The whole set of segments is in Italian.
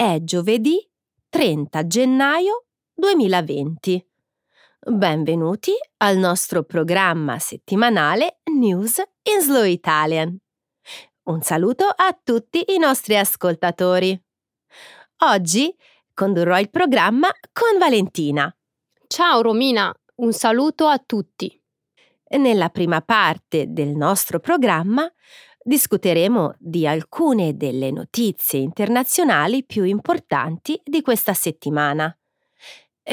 È giovedì 30 gennaio 2020. Benvenuti al nostro programma settimanale News in Slow Italian. Un saluto a tutti i nostri ascoltatori. Oggi condurrò il programma con Valentina. Ciao Romina, un saluto a tutti. Nella prima parte del nostro programma discuteremo di alcune delle notizie internazionali più importanti di questa settimana.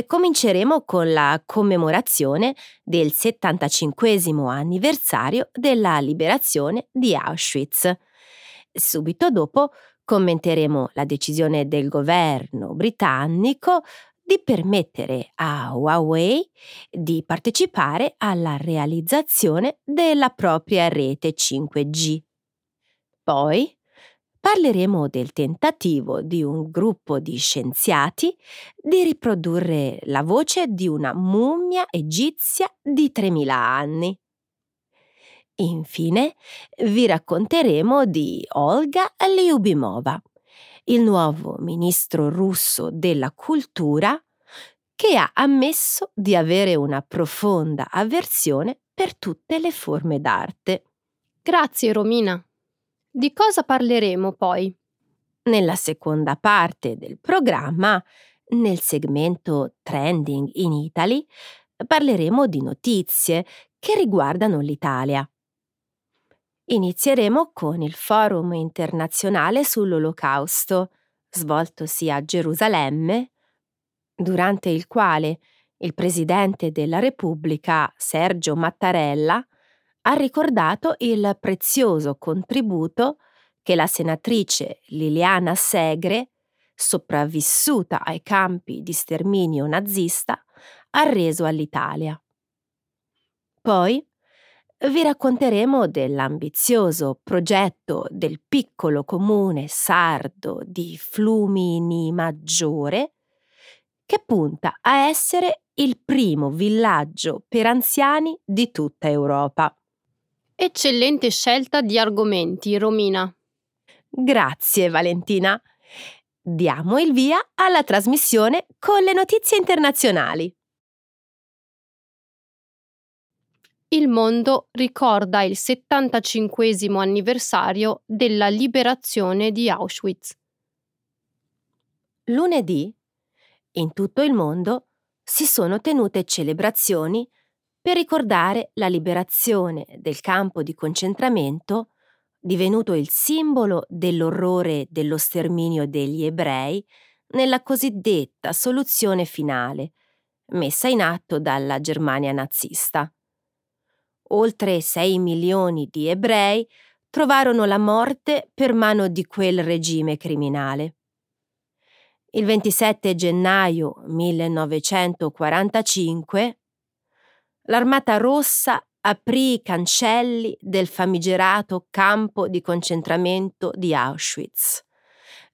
Cominceremo con la commemorazione del 75 anniversario della liberazione di Auschwitz. Subito dopo commenteremo la decisione del governo britannico di permettere a Huawei di partecipare alla realizzazione della propria rete 5G. Poi parleremo del tentativo di un gruppo di scienziati di riprodurre la voce di una mummia egizia di 3000 anni. Infine vi racconteremo di Olga Lyubimova, il nuovo ministro russo della cultura che ha ammesso di avere una profonda avversione per tutte le forme d'arte. Grazie Romina. Di cosa parleremo poi? Nella seconda parte del programma, nel segmento Trending in Italy, parleremo di notizie che riguardano l'Italia. Inizieremo con il Forum internazionale sull'Olocausto, svoltosi a Gerusalemme, durante il quale il Presidente della Repubblica, Sergio Mattarella, ha ricordato il prezioso contributo che la senatrice Liliana Segre, sopravvissuta ai campi di sterminio nazista, ha reso all'Italia. Poi vi racconteremo dell'ambizioso progetto del piccolo comune sardo di Flumini Maggiore, che punta a essere il primo villaggio per anziani di tutta Europa. Eccellente scelta di argomenti, Romina. Grazie, Valentina. Diamo il via alla trasmissione con le notizie internazionali. il mondo ricorda il 75 anniversario della liberazione di Auschwitz. Lunedì, in tutto il mondo, si sono tenute celebrazioni per ricordare la liberazione del campo di concentramento, divenuto il simbolo dell'orrore dello sterminio degli ebrei nella cosiddetta soluzione finale, messa in atto dalla Germania nazista oltre 6 milioni di ebrei trovarono la morte per mano di quel regime criminale. Il 27 gennaio 1945 l'Armata Rossa aprì i cancelli del famigerato campo di concentramento di Auschwitz,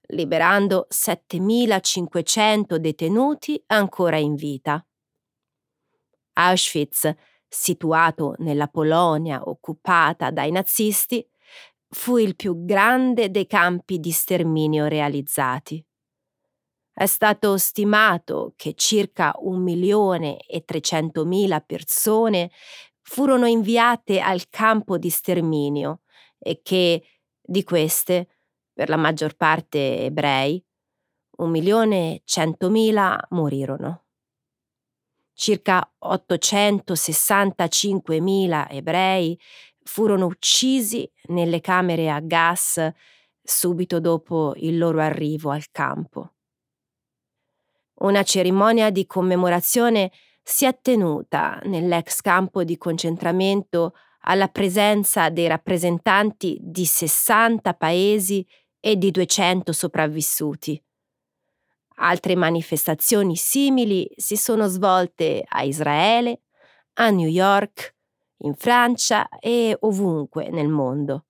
liberando 7500 detenuti ancora in vita. Auschwitz situato nella Polonia occupata dai nazisti, fu il più grande dei campi di sterminio realizzati. È stato stimato che circa un milione e trecentomila persone furono inviate al campo di sterminio e che, di queste, per la maggior parte ebrei, un milione e centomila morirono circa 865.000 ebrei furono uccisi nelle camere a gas subito dopo il loro arrivo al campo. Una cerimonia di commemorazione si è tenuta nell'ex campo di concentramento alla presenza dei rappresentanti di 60 paesi e di 200 sopravvissuti. Altre manifestazioni simili si sono svolte a Israele, a New York, in Francia e ovunque nel mondo.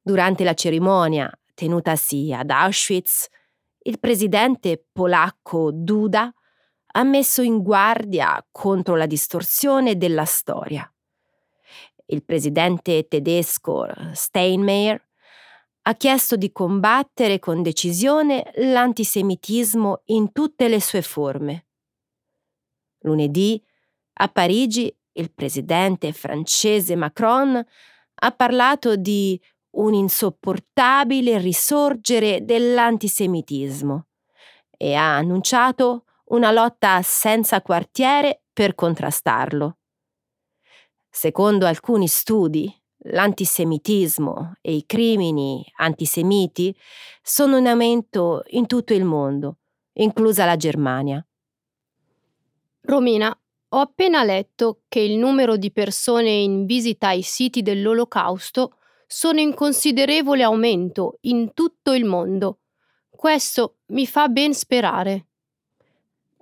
Durante la cerimonia tenutasi ad Auschwitz, il presidente polacco Duda ha messo in guardia contro la distorsione della storia. Il presidente tedesco Steinmeier ha chiesto di combattere con decisione l'antisemitismo in tutte le sue forme. Lunedì, a Parigi, il presidente francese Macron ha parlato di un insopportabile risorgere dell'antisemitismo e ha annunciato una lotta senza quartiere per contrastarlo. Secondo alcuni studi, l'antisemitismo e i crimini antisemiti sono in aumento in tutto il mondo, inclusa la Germania. Romina, ho appena letto che il numero di persone in visita ai siti dell'Olocausto sono in considerevole aumento in tutto il mondo. Questo mi fa ben sperare.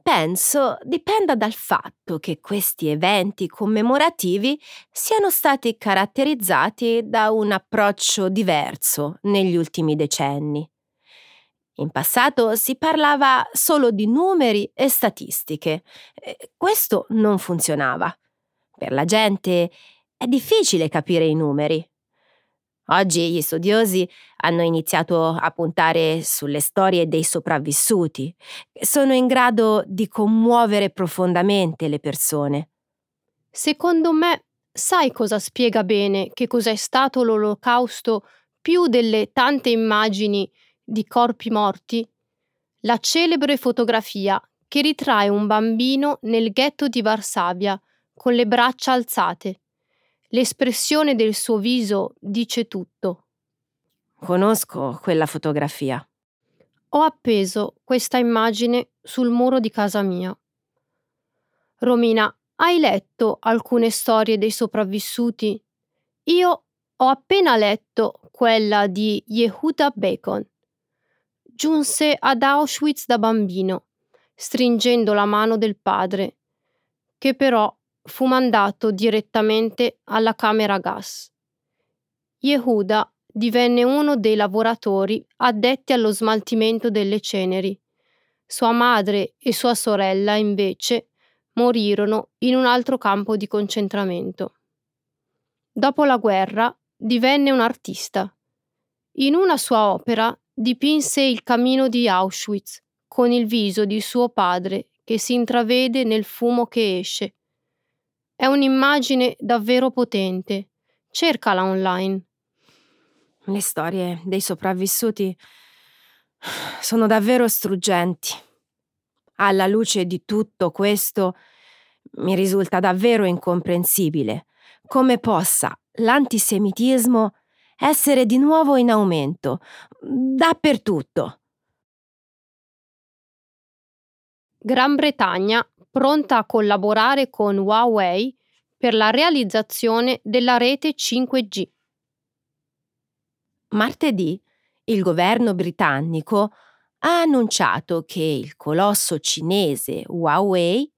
Penso dipenda dal fatto che questi eventi commemorativi siano stati caratterizzati da un approccio diverso negli ultimi decenni. In passato si parlava solo di numeri e statistiche. Questo non funzionava. Per la gente è difficile capire i numeri. Oggi gli studiosi hanno iniziato a puntare sulle storie dei sopravvissuti, sono in grado di commuovere profondamente le persone. Secondo me, sai cosa spiega bene che cos'è stato l'olocausto più delle tante immagini di corpi morti? La celebre fotografia che ritrae un bambino nel ghetto di Varsavia con le braccia alzate. L'espressione del suo viso dice tutto. Conosco quella fotografia. Ho appeso questa immagine sul muro di casa mia. Romina, hai letto alcune storie dei sopravvissuti? Io ho appena letto quella di Yehuda Bacon. Giunse ad Auschwitz da bambino, stringendo la mano del padre, che però fu mandato direttamente alla camera a gas. Yehuda divenne uno dei lavoratori addetti allo smaltimento delle ceneri. Sua madre e sua sorella, invece, morirono in un altro campo di concentramento. Dopo la guerra divenne un artista. In una sua opera dipinse il camino di Auschwitz con il viso di suo padre che si intravede nel fumo che esce è un'immagine davvero potente. Cercala online. Le storie dei sopravvissuti sono davvero struggenti. Alla luce di tutto questo, mi risulta davvero incomprensibile come possa l'antisemitismo essere di nuovo in aumento dappertutto. Gran Bretagna pronta a collaborare con Huawei per la realizzazione della rete 5G. Martedì il governo britannico ha annunciato che il colosso cinese Huawei,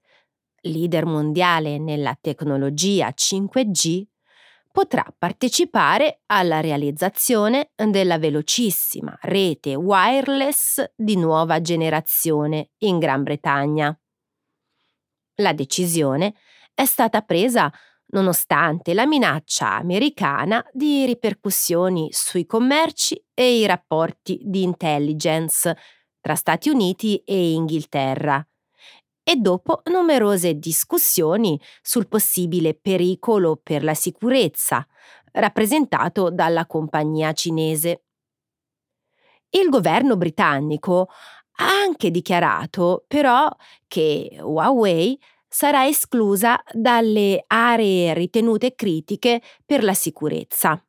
leader mondiale nella tecnologia 5G, potrà partecipare alla realizzazione della velocissima rete wireless di nuova generazione in Gran Bretagna. La decisione è stata presa nonostante la minaccia americana di ripercussioni sui commerci e i rapporti di intelligence tra Stati Uniti e Inghilterra e dopo numerose discussioni sul possibile pericolo per la sicurezza rappresentato dalla compagnia cinese. Il governo britannico ha anche dichiarato però che Huawei sarà esclusa dalle aree ritenute critiche per la sicurezza.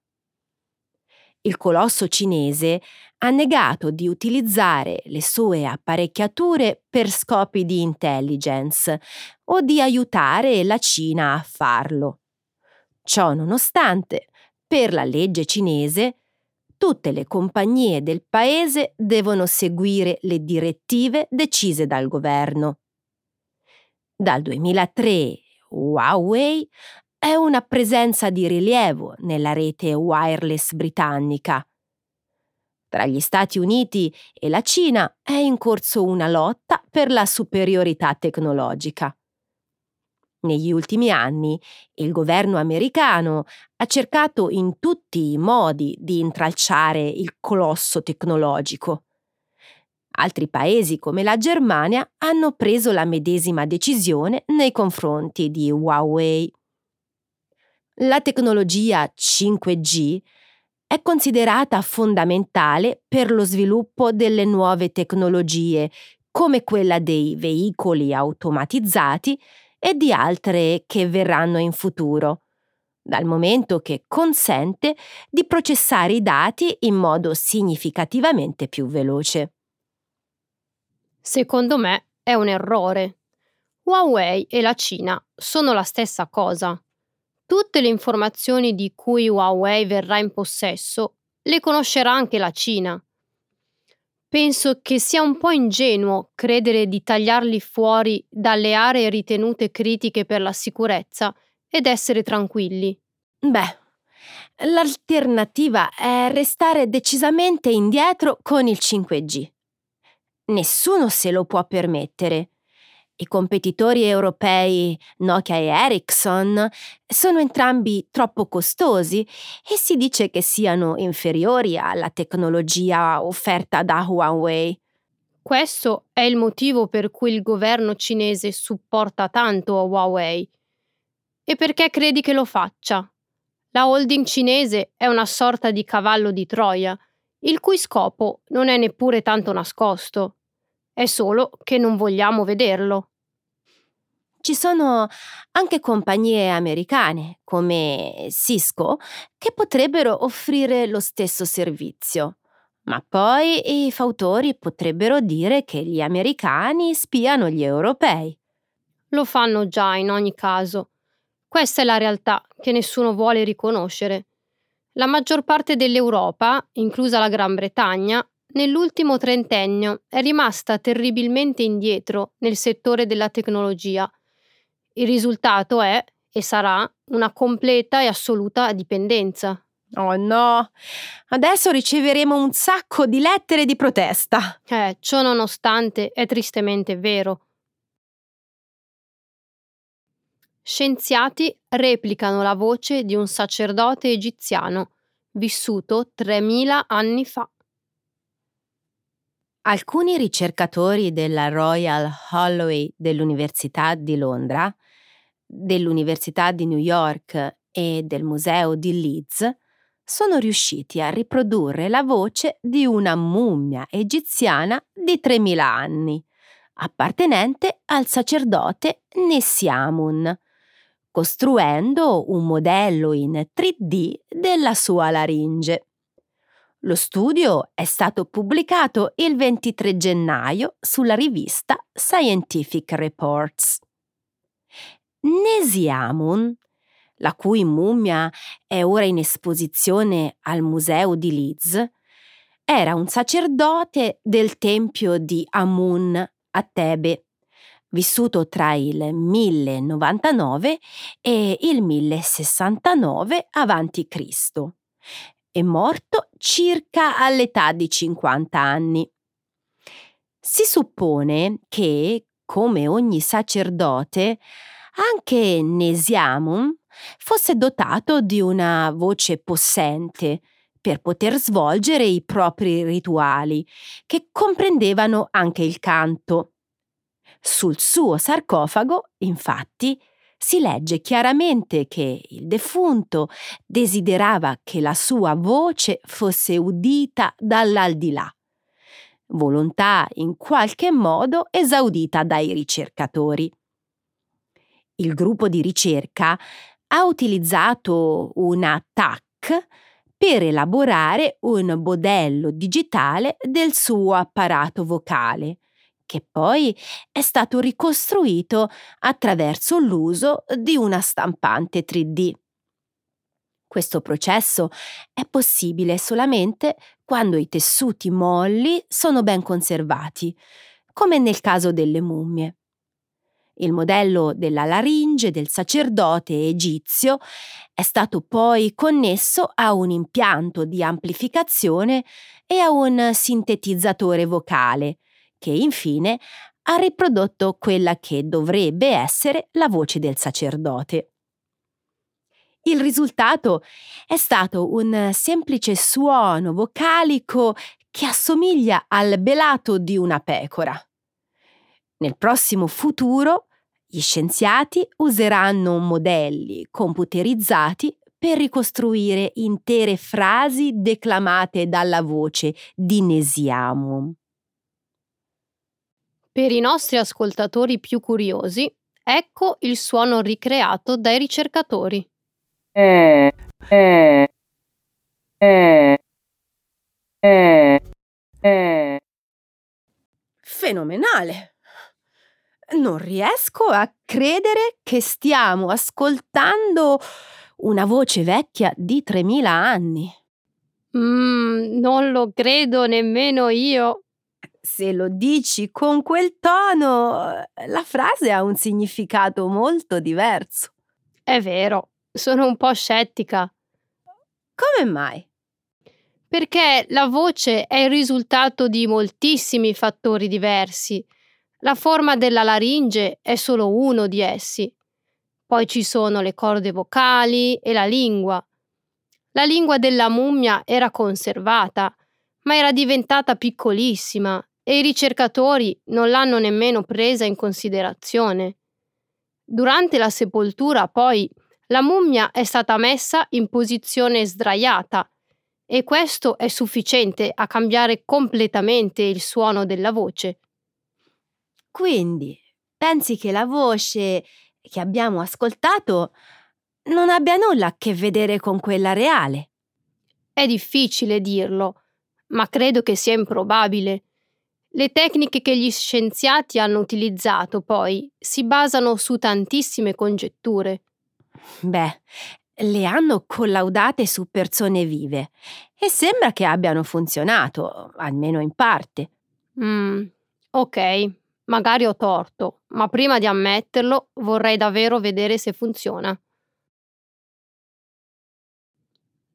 Il colosso cinese ha negato di utilizzare le sue apparecchiature per scopi di intelligence o di aiutare la Cina a farlo. Ciò nonostante, per la legge cinese, tutte le compagnie del paese devono seguire le direttive decise dal governo. Dal 2003 Huawei è una presenza di rilievo nella rete wireless britannica. Tra gli Stati Uniti e la Cina è in corso una lotta per la superiorità tecnologica. Negli ultimi anni il governo americano ha cercato in tutti i modi di intralciare il colosso tecnologico. Altri paesi come la Germania hanno preso la medesima decisione nei confronti di Huawei. La tecnologia 5G è considerata fondamentale per lo sviluppo delle nuove tecnologie, come quella dei veicoli automatizzati e di altre che verranno in futuro, dal momento che consente di processare i dati in modo significativamente più veloce. Secondo me è un errore. Huawei e la Cina sono la stessa cosa. Tutte le informazioni di cui Huawei verrà in possesso le conoscerà anche la Cina. Penso che sia un po' ingenuo credere di tagliarli fuori dalle aree ritenute critiche per la sicurezza ed essere tranquilli. Beh, l'alternativa è restare decisamente indietro con il 5G. Nessuno se lo può permettere. I competitori europei Nokia e Ericsson sono entrambi troppo costosi e si dice che siano inferiori alla tecnologia offerta da Huawei. Questo è il motivo per cui il governo cinese supporta tanto Huawei. E perché credi che lo faccia? La holding cinese è una sorta di cavallo di Troia, il cui scopo non è neppure tanto nascosto. È solo che non vogliamo vederlo. Ci sono anche compagnie americane, come Cisco, che potrebbero offrire lo stesso servizio. Ma poi i fautori potrebbero dire che gli americani spiano gli europei. Lo fanno già in ogni caso. Questa è la realtà che nessuno vuole riconoscere. La maggior parte dell'Europa, inclusa la Gran Bretagna, nell'ultimo trentennio è rimasta terribilmente indietro nel settore della tecnologia il risultato è e sarà una completa e assoluta dipendenza. Oh no, adesso riceveremo un sacco di lettere di protesta. Eh, ciò nonostante è tristemente vero. Scienziati replicano la voce di un sacerdote egiziano vissuto 3000 anni fa. Alcuni ricercatori della Royal Holloway dell'Università di Londra, dell'Università di New York e del Museo di Leeds sono riusciti a riprodurre la voce di una mummia egiziana di 3000 anni, appartenente al sacerdote Nessiamun, costruendo un modello in 3D della sua laringe. Lo studio è stato pubblicato il 23 gennaio sulla rivista Scientific Reports. Nesiamun, la cui mummia è ora in esposizione al museo di Leeds, era un sacerdote del tempio di Amun a Tebe, vissuto tra il 1099 e il 1069 a.C è morto circa all'età di 50 anni. Si suppone che, come ogni sacerdote, anche Nesiamum fosse dotato di una voce possente per poter svolgere i propri rituali, che comprendevano anche il canto. Sul suo sarcofago, infatti, si legge chiaramente che il defunto desiderava che la sua voce fosse udita dall'aldilà, volontà in qualche modo esaudita dai ricercatori. Il gruppo di ricerca ha utilizzato una TAC per elaborare un modello digitale del suo apparato vocale che poi è stato ricostruito attraverso l'uso di una stampante 3D. Questo processo è possibile solamente quando i tessuti molli sono ben conservati, come nel caso delle mummie. Il modello della laringe del sacerdote egizio è stato poi connesso a un impianto di amplificazione e a un sintetizzatore vocale, che infine ha riprodotto quella che dovrebbe essere la voce del sacerdote. Il risultato è stato un semplice suono vocalico che assomiglia al belato di una pecora. Nel prossimo futuro gli scienziati useranno modelli computerizzati per ricostruire intere frasi declamate dalla voce di Nesiamum. Per i nostri ascoltatori più curiosi, ecco il suono ricreato dai ricercatori. Eh, eh, eh, eh, eh. Fenomenale! Non riesco a credere che stiamo ascoltando una voce vecchia di 3000 anni. Mm, non lo credo nemmeno io. Se lo dici con quel tono, la frase ha un significato molto diverso. È vero, sono un po' scettica. Come mai? Perché la voce è il risultato di moltissimi fattori diversi. La forma della laringe è solo uno di essi. Poi ci sono le corde vocali e la lingua. La lingua della mummia era conservata, ma era diventata piccolissima e i ricercatori non l'hanno nemmeno presa in considerazione. Durante la sepoltura, poi, la mummia è stata messa in posizione sdraiata e questo è sufficiente a cambiare completamente il suono della voce. Quindi, pensi che la voce che abbiamo ascoltato non abbia nulla a che vedere con quella reale? È difficile dirlo, ma credo che sia improbabile. Le tecniche che gli scienziati hanno utilizzato, poi, si basano su tantissime congetture. Beh, le hanno collaudate su persone vive e sembra che abbiano funzionato, almeno in parte. Mm, ok, magari ho torto, ma prima di ammetterlo vorrei davvero vedere se funziona.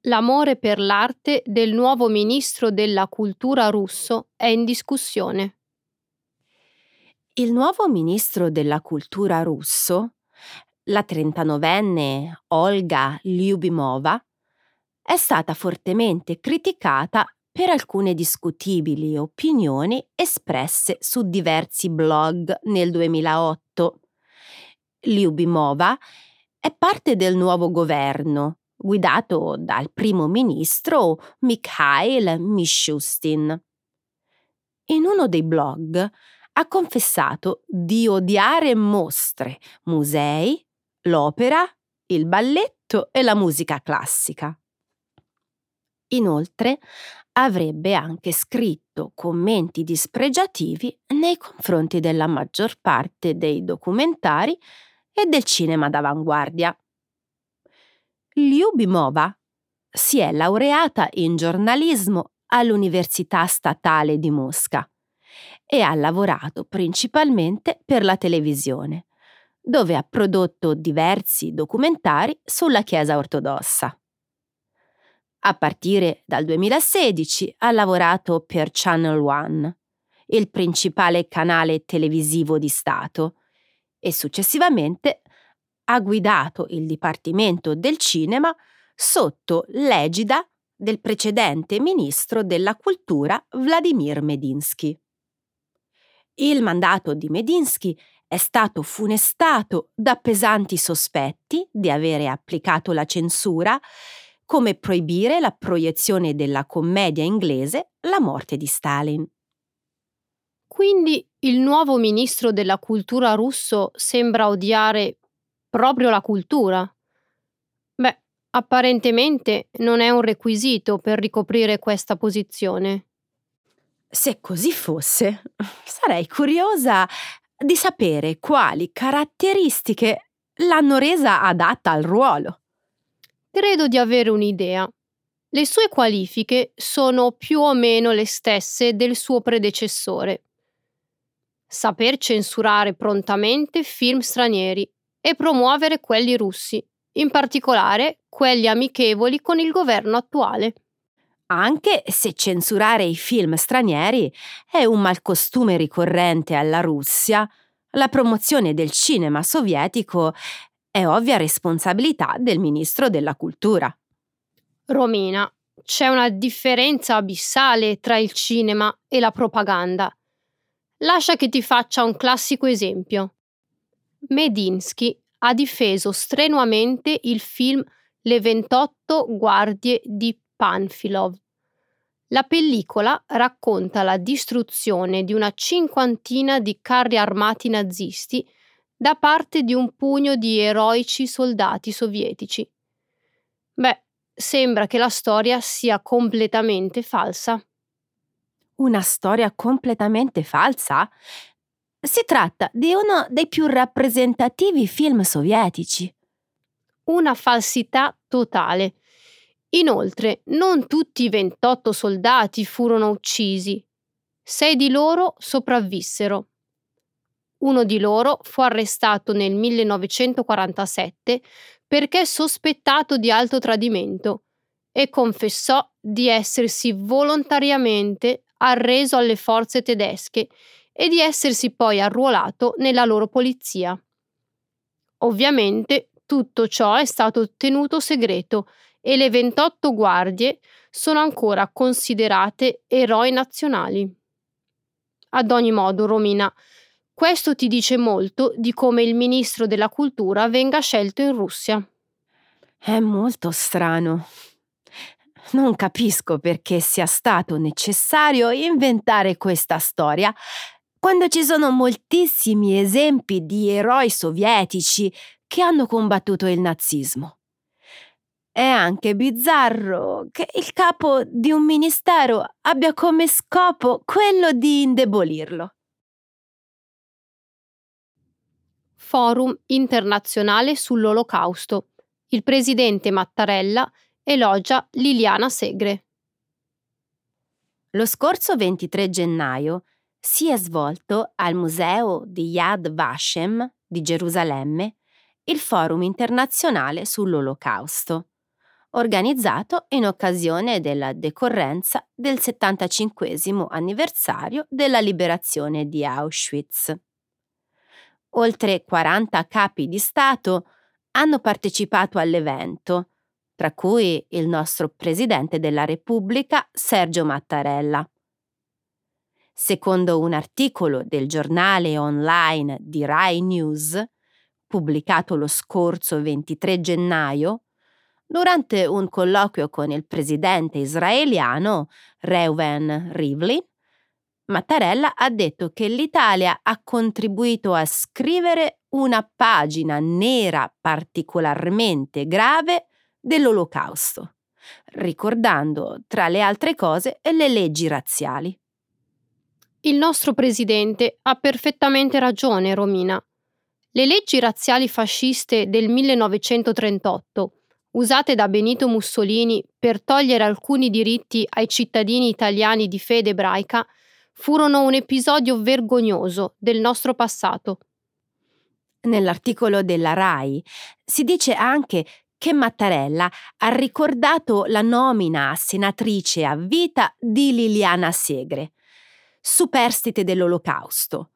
L'amore per l'arte del nuovo ministro della cultura russo è in discussione. Il nuovo ministro della cultura russo la 39enne Olga Lyubimova è stata fortemente criticata per alcune discutibili opinioni espresse su diversi blog nel 2008. Lyubimova è parte del nuovo governo, guidato dal primo ministro Mikhail Mishustin. In uno dei blog ha confessato di odiare mostre, musei l'opera, il balletto e la musica classica. Inoltre avrebbe anche scritto commenti dispregiativi nei confronti della maggior parte dei documentari e del cinema d'avanguardia. Lyubimova si è laureata in giornalismo all'Università Statale di Mosca e ha lavorato principalmente per la televisione dove ha prodotto diversi documentari sulla Chiesa ortodossa. A partire dal 2016 ha lavorato per Channel One, il principale canale televisivo di Stato, e successivamente ha guidato il Dipartimento del Cinema sotto l'egida del precedente ministro della Cultura Vladimir Medinsky. Il mandato di Medinsky è stato funestato da pesanti sospetti di avere applicato la censura, come proibire la proiezione della commedia inglese La morte di Stalin. Quindi il nuovo ministro della cultura russo sembra odiare proprio la cultura? Beh, apparentemente non è un requisito per ricoprire questa posizione. Se così fosse, sarei curiosa di sapere quali caratteristiche l'hanno resa adatta al ruolo. Credo di avere un'idea. Le sue qualifiche sono più o meno le stesse del suo predecessore. Saper censurare prontamente film stranieri e promuovere quelli russi, in particolare quelli amichevoli con il governo attuale. Anche se censurare i film stranieri è un malcostume ricorrente alla Russia, la promozione del cinema sovietico è ovvia responsabilità del ministro della cultura. Romina, c'è una differenza abissale tra il cinema e la propaganda. Lascia che ti faccia un classico esempio. Medinsky ha difeso strenuamente il film Le 28 guardie di Panfilov. La pellicola racconta la distruzione di una cinquantina di carri armati nazisti da parte di un pugno di eroici soldati sovietici. Beh, sembra che la storia sia completamente falsa. Una storia completamente falsa? Si tratta di uno dei più rappresentativi film sovietici. Una falsità totale. Inoltre, non tutti i 28 soldati furono uccisi. Sei di loro sopravvissero. Uno di loro fu arrestato nel 1947 perché sospettato di alto tradimento e confessò di essersi volontariamente arreso alle forze tedesche e di essersi poi arruolato nella loro polizia. Ovviamente tutto ciò è stato tenuto segreto e le 28 guardie sono ancora considerate eroi nazionali. Ad ogni modo, Romina, questo ti dice molto di come il ministro della cultura venga scelto in Russia. È molto strano. Non capisco perché sia stato necessario inventare questa storia quando ci sono moltissimi esempi di eroi sovietici che hanno combattuto il nazismo. È anche bizzarro che il capo di un ministero abbia come scopo quello di indebolirlo. Forum internazionale sull'Olocausto. Il presidente Mattarella elogia Liliana Segre. Lo scorso 23 gennaio si è svolto al Museo di Yad Vashem di Gerusalemme il Forum internazionale sull'Olocausto, organizzato in occasione della decorrenza del 75 anniversario della liberazione di Auschwitz. Oltre 40 capi di Stato hanno partecipato all'evento, tra cui il nostro Presidente della Repubblica Sergio Mattarella. Secondo un articolo del giornale online di Rai News, pubblicato lo scorso 23 gennaio, durante un colloquio con il presidente israeliano Reuven Rivlin, Mattarella ha detto che l'Italia ha contribuito a scrivere una pagina nera particolarmente grave dell'Olocausto, ricordando, tra le altre cose, le leggi razziali. Il nostro presidente ha perfettamente ragione, Romina. Le leggi razziali fasciste del 1938, usate da Benito Mussolini per togliere alcuni diritti ai cittadini italiani di fede ebraica, furono un episodio vergognoso del nostro passato. Nell'articolo della RAI si dice anche che Mattarella ha ricordato la nomina a senatrice a vita di Liliana Segre, superstite dell'Olocausto,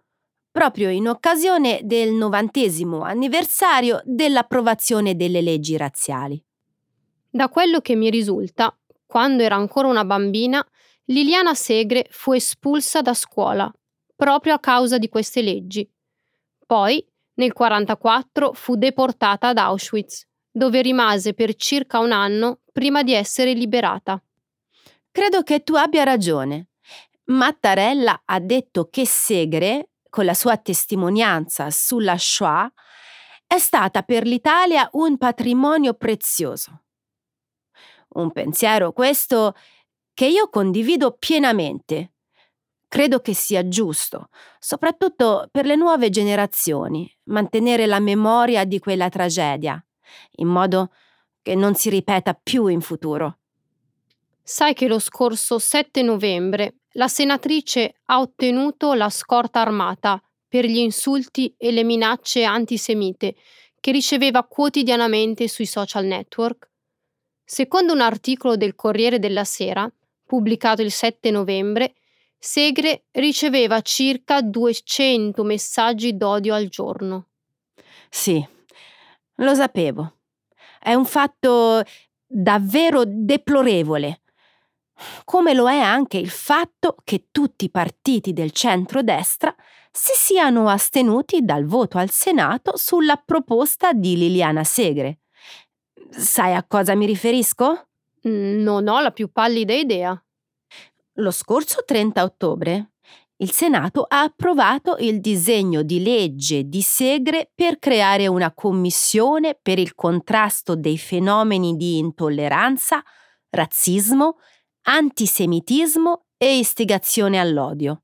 proprio in occasione del novantesimo anniversario dell'approvazione delle leggi razziali. Da quello che mi risulta, quando era ancora una bambina, Liliana Segre fu espulsa da scuola, proprio a causa di queste leggi. Poi, nel 1944, fu deportata ad Auschwitz, dove rimase per circa un anno prima di essere liberata. Credo che tu abbia ragione. Mattarella ha detto che Segre, con la sua testimonianza sulla Shoah, è stata per l'Italia un patrimonio prezioso. Un pensiero questo che io condivido pienamente. Credo che sia giusto, soprattutto per le nuove generazioni, mantenere la memoria di quella tragedia, in modo che non si ripeta più in futuro. Sai che lo scorso 7 novembre la senatrice ha ottenuto la scorta armata per gli insulti e le minacce antisemite che riceveva quotidianamente sui social network? Secondo un articolo del Corriere della Sera, pubblicato il 7 novembre, Segre riceveva circa 200 messaggi d'odio al giorno. Sì, lo sapevo. È un fatto davvero deplorevole. Come lo è anche il fatto che tutti i partiti del centro-destra si siano astenuti dal voto al Senato sulla proposta di Liliana Segre. Sai a cosa mi riferisco? Mm, non ho la più pallida idea. Lo scorso 30 ottobre il Senato ha approvato il disegno di legge di Segre per creare una commissione per il contrasto dei fenomeni di intolleranza, razzismo, antisemitismo e istigazione all'odio.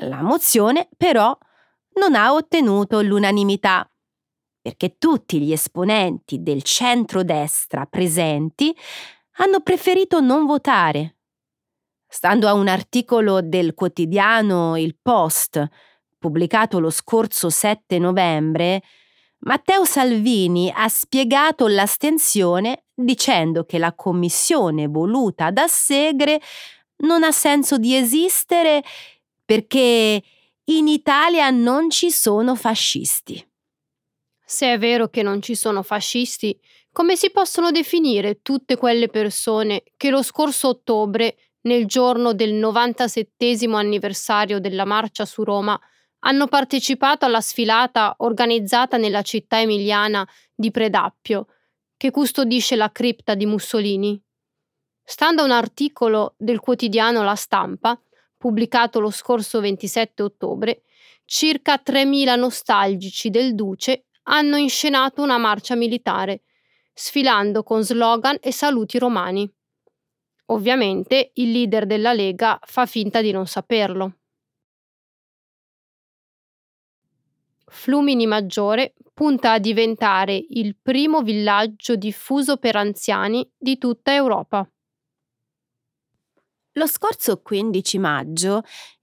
La mozione, però, non ha ottenuto l'unanimità perché tutti gli esponenti del centro-destra presenti hanno preferito non votare. Stando a un articolo del quotidiano Il Post, pubblicato lo scorso 7 novembre, Matteo Salvini ha spiegato l'astensione dicendo che la commissione voluta da Segre non ha senso di esistere perché in Italia non ci sono fascisti. Se è vero che non ci sono fascisti, come si possono definire tutte quelle persone che lo scorso ottobre, nel giorno del 97 anniversario della marcia su Roma, hanno partecipato alla sfilata organizzata nella città emiliana di Predappio, che custodisce la cripta di Mussolini? Stando a un articolo del quotidiano La Stampa, pubblicato lo scorso 27 ottobre, circa 3.000 nostalgici del Duce hanno inscenato una marcia militare, sfilando con slogan e saluti romani. Ovviamente il leader della Lega fa finta di non saperlo. Flumini Maggiore punta a diventare il primo villaggio diffuso per anziani di tutta Europa. Lo scorso 15 maggio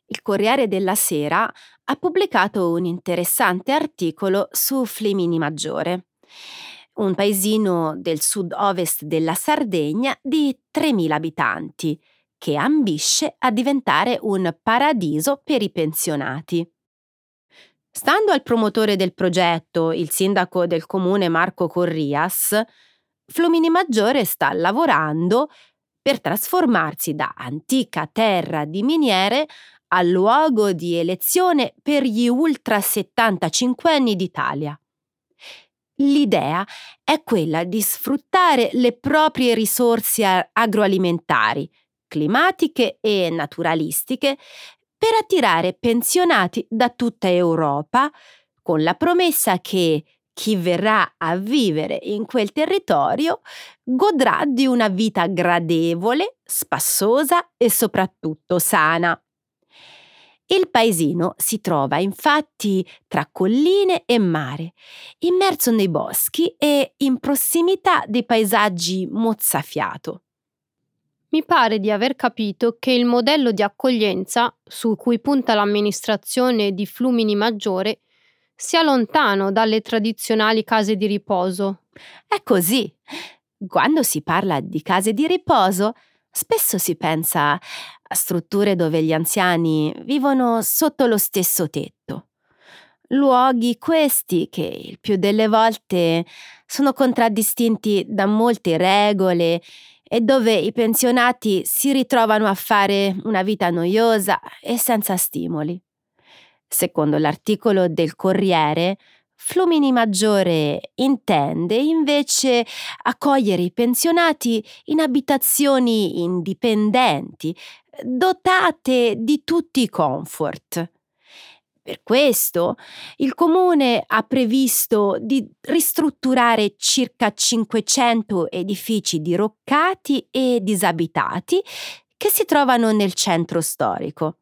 il Corriere della Sera ha pubblicato un interessante articolo su Flimini Maggiore, un paesino del sud-ovest della Sardegna di 3.000 abitanti, che ambisce a diventare un paradiso per i pensionati. Stando al promotore del progetto, il sindaco del comune Marco Corrias, Flumini Maggiore sta lavorando per trasformarsi da antica terra di miniere al luogo di elezione per gli ultra 75 anni d'Italia. L'idea è quella di sfruttare le proprie risorse agroalimentari, climatiche e naturalistiche per attirare pensionati da tutta Europa, con la promessa che chi verrà a vivere in quel territorio godrà di una vita gradevole, spassosa e soprattutto sana. Il paesino si trova infatti tra colline e mare, immerso nei boschi e in prossimità dei paesaggi mozzafiato. Mi pare di aver capito che il modello di accoglienza su cui punta l'amministrazione di Flumini Maggiore sia lontano dalle tradizionali case di riposo. È così. Quando si parla di case di riposo, spesso si pensa a strutture dove gli anziani vivono sotto lo stesso tetto. Luoghi questi che il più delle volte sono contraddistinti da molte regole e dove i pensionati si ritrovano a fare una vita noiosa e senza stimoli. Secondo l'articolo del Corriere, Flumini Maggiore intende invece accogliere i pensionati in abitazioni indipendenti, dotate di tutti i comfort. Per questo il comune ha previsto di ristrutturare circa 500 edifici diroccati e disabitati che si trovano nel centro storico.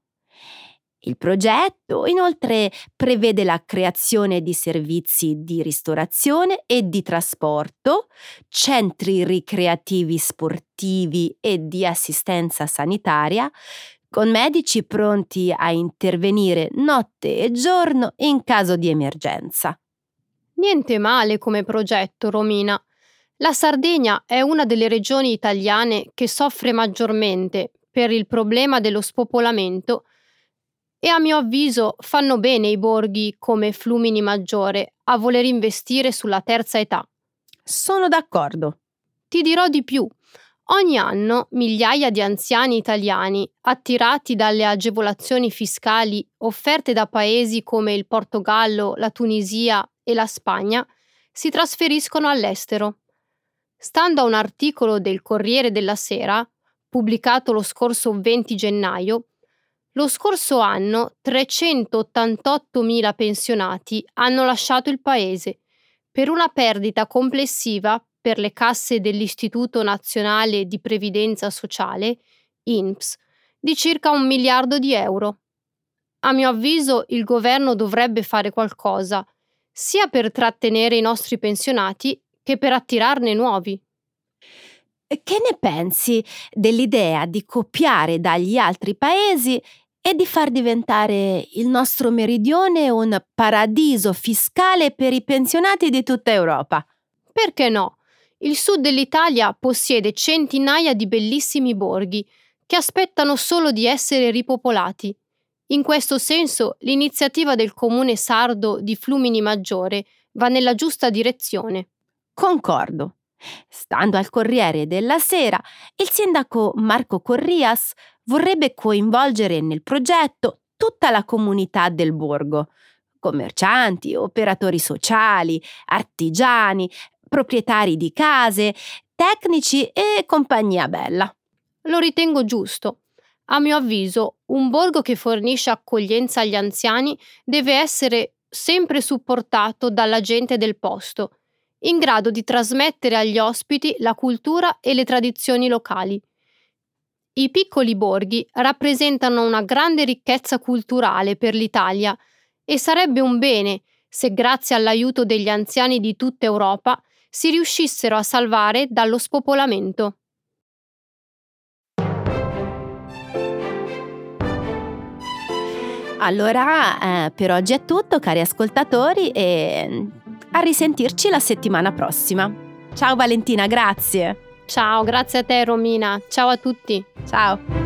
Il progetto inoltre prevede la creazione di servizi di ristorazione e di trasporto, centri ricreativi sportivi e di assistenza sanitaria, con medici pronti a intervenire notte e giorno in caso di emergenza. Niente male come progetto, Romina. La Sardegna è una delle regioni italiane che soffre maggiormente per il problema dello spopolamento e a mio avviso fanno bene i borghi come Flumini Maggiore a voler investire sulla terza età. Sono d'accordo. Ti dirò di più. Ogni anno migliaia di anziani italiani, attirati dalle agevolazioni fiscali offerte da paesi come il Portogallo, la Tunisia e la Spagna, si trasferiscono all'estero. Stando a un articolo del Corriere della Sera, pubblicato lo scorso 20 gennaio, lo scorso anno 388.000 pensionati hanno lasciato il paese, per una perdita complessiva per le casse dell'Istituto Nazionale di Previdenza Sociale, INPS, di circa un miliardo di euro. A mio avviso il governo dovrebbe fare qualcosa, sia per trattenere i nostri pensionati che per attirarne nuovi. Che ne pensi dell'idea di copiare dagli altri paesi e di far diventare il nostro meridione un paradiso fiscale per i pensionati di tutta Europa. Perché no? Il sud dell'Italia possiede centinaia di bellissimi borghi che aspettano solo di essere ripopolati. In questo senso, l'iniziativa del comune sardo di Flumini Maggiore va nella giusta direzione. Concordo. Stando al Corriere della Sera, il sindaco Marco Corrias vorrebbe coinvolgere nel progetto tutta la comunità del borgo, commercianti, operatori sociali, artigiani, proprietari di case, tecnici e compagnia bella. Lo ritengo giusto. A mio avviso, un borgo che fornisce accoglienza agli anziani deve essere sempre supportato dalla gente del posto, in grado di trasmettere agli ospiti la cultura e le tradizioni locali. I piccoli borghi rappresentano una grande ricchezza culturale per l'Italia e sarebbe un bene se grazie all'aiuto degli anziani di tutta Europa si riuscissero a salvare dallo spopolamento. Allora, eh, per oggi è tutto, cari ascoltatori, e a risentirci la settimana prossima. Ciao Valentina, grazie. Ciao, grazie a te Romina. Ciao a tutti. Ciao.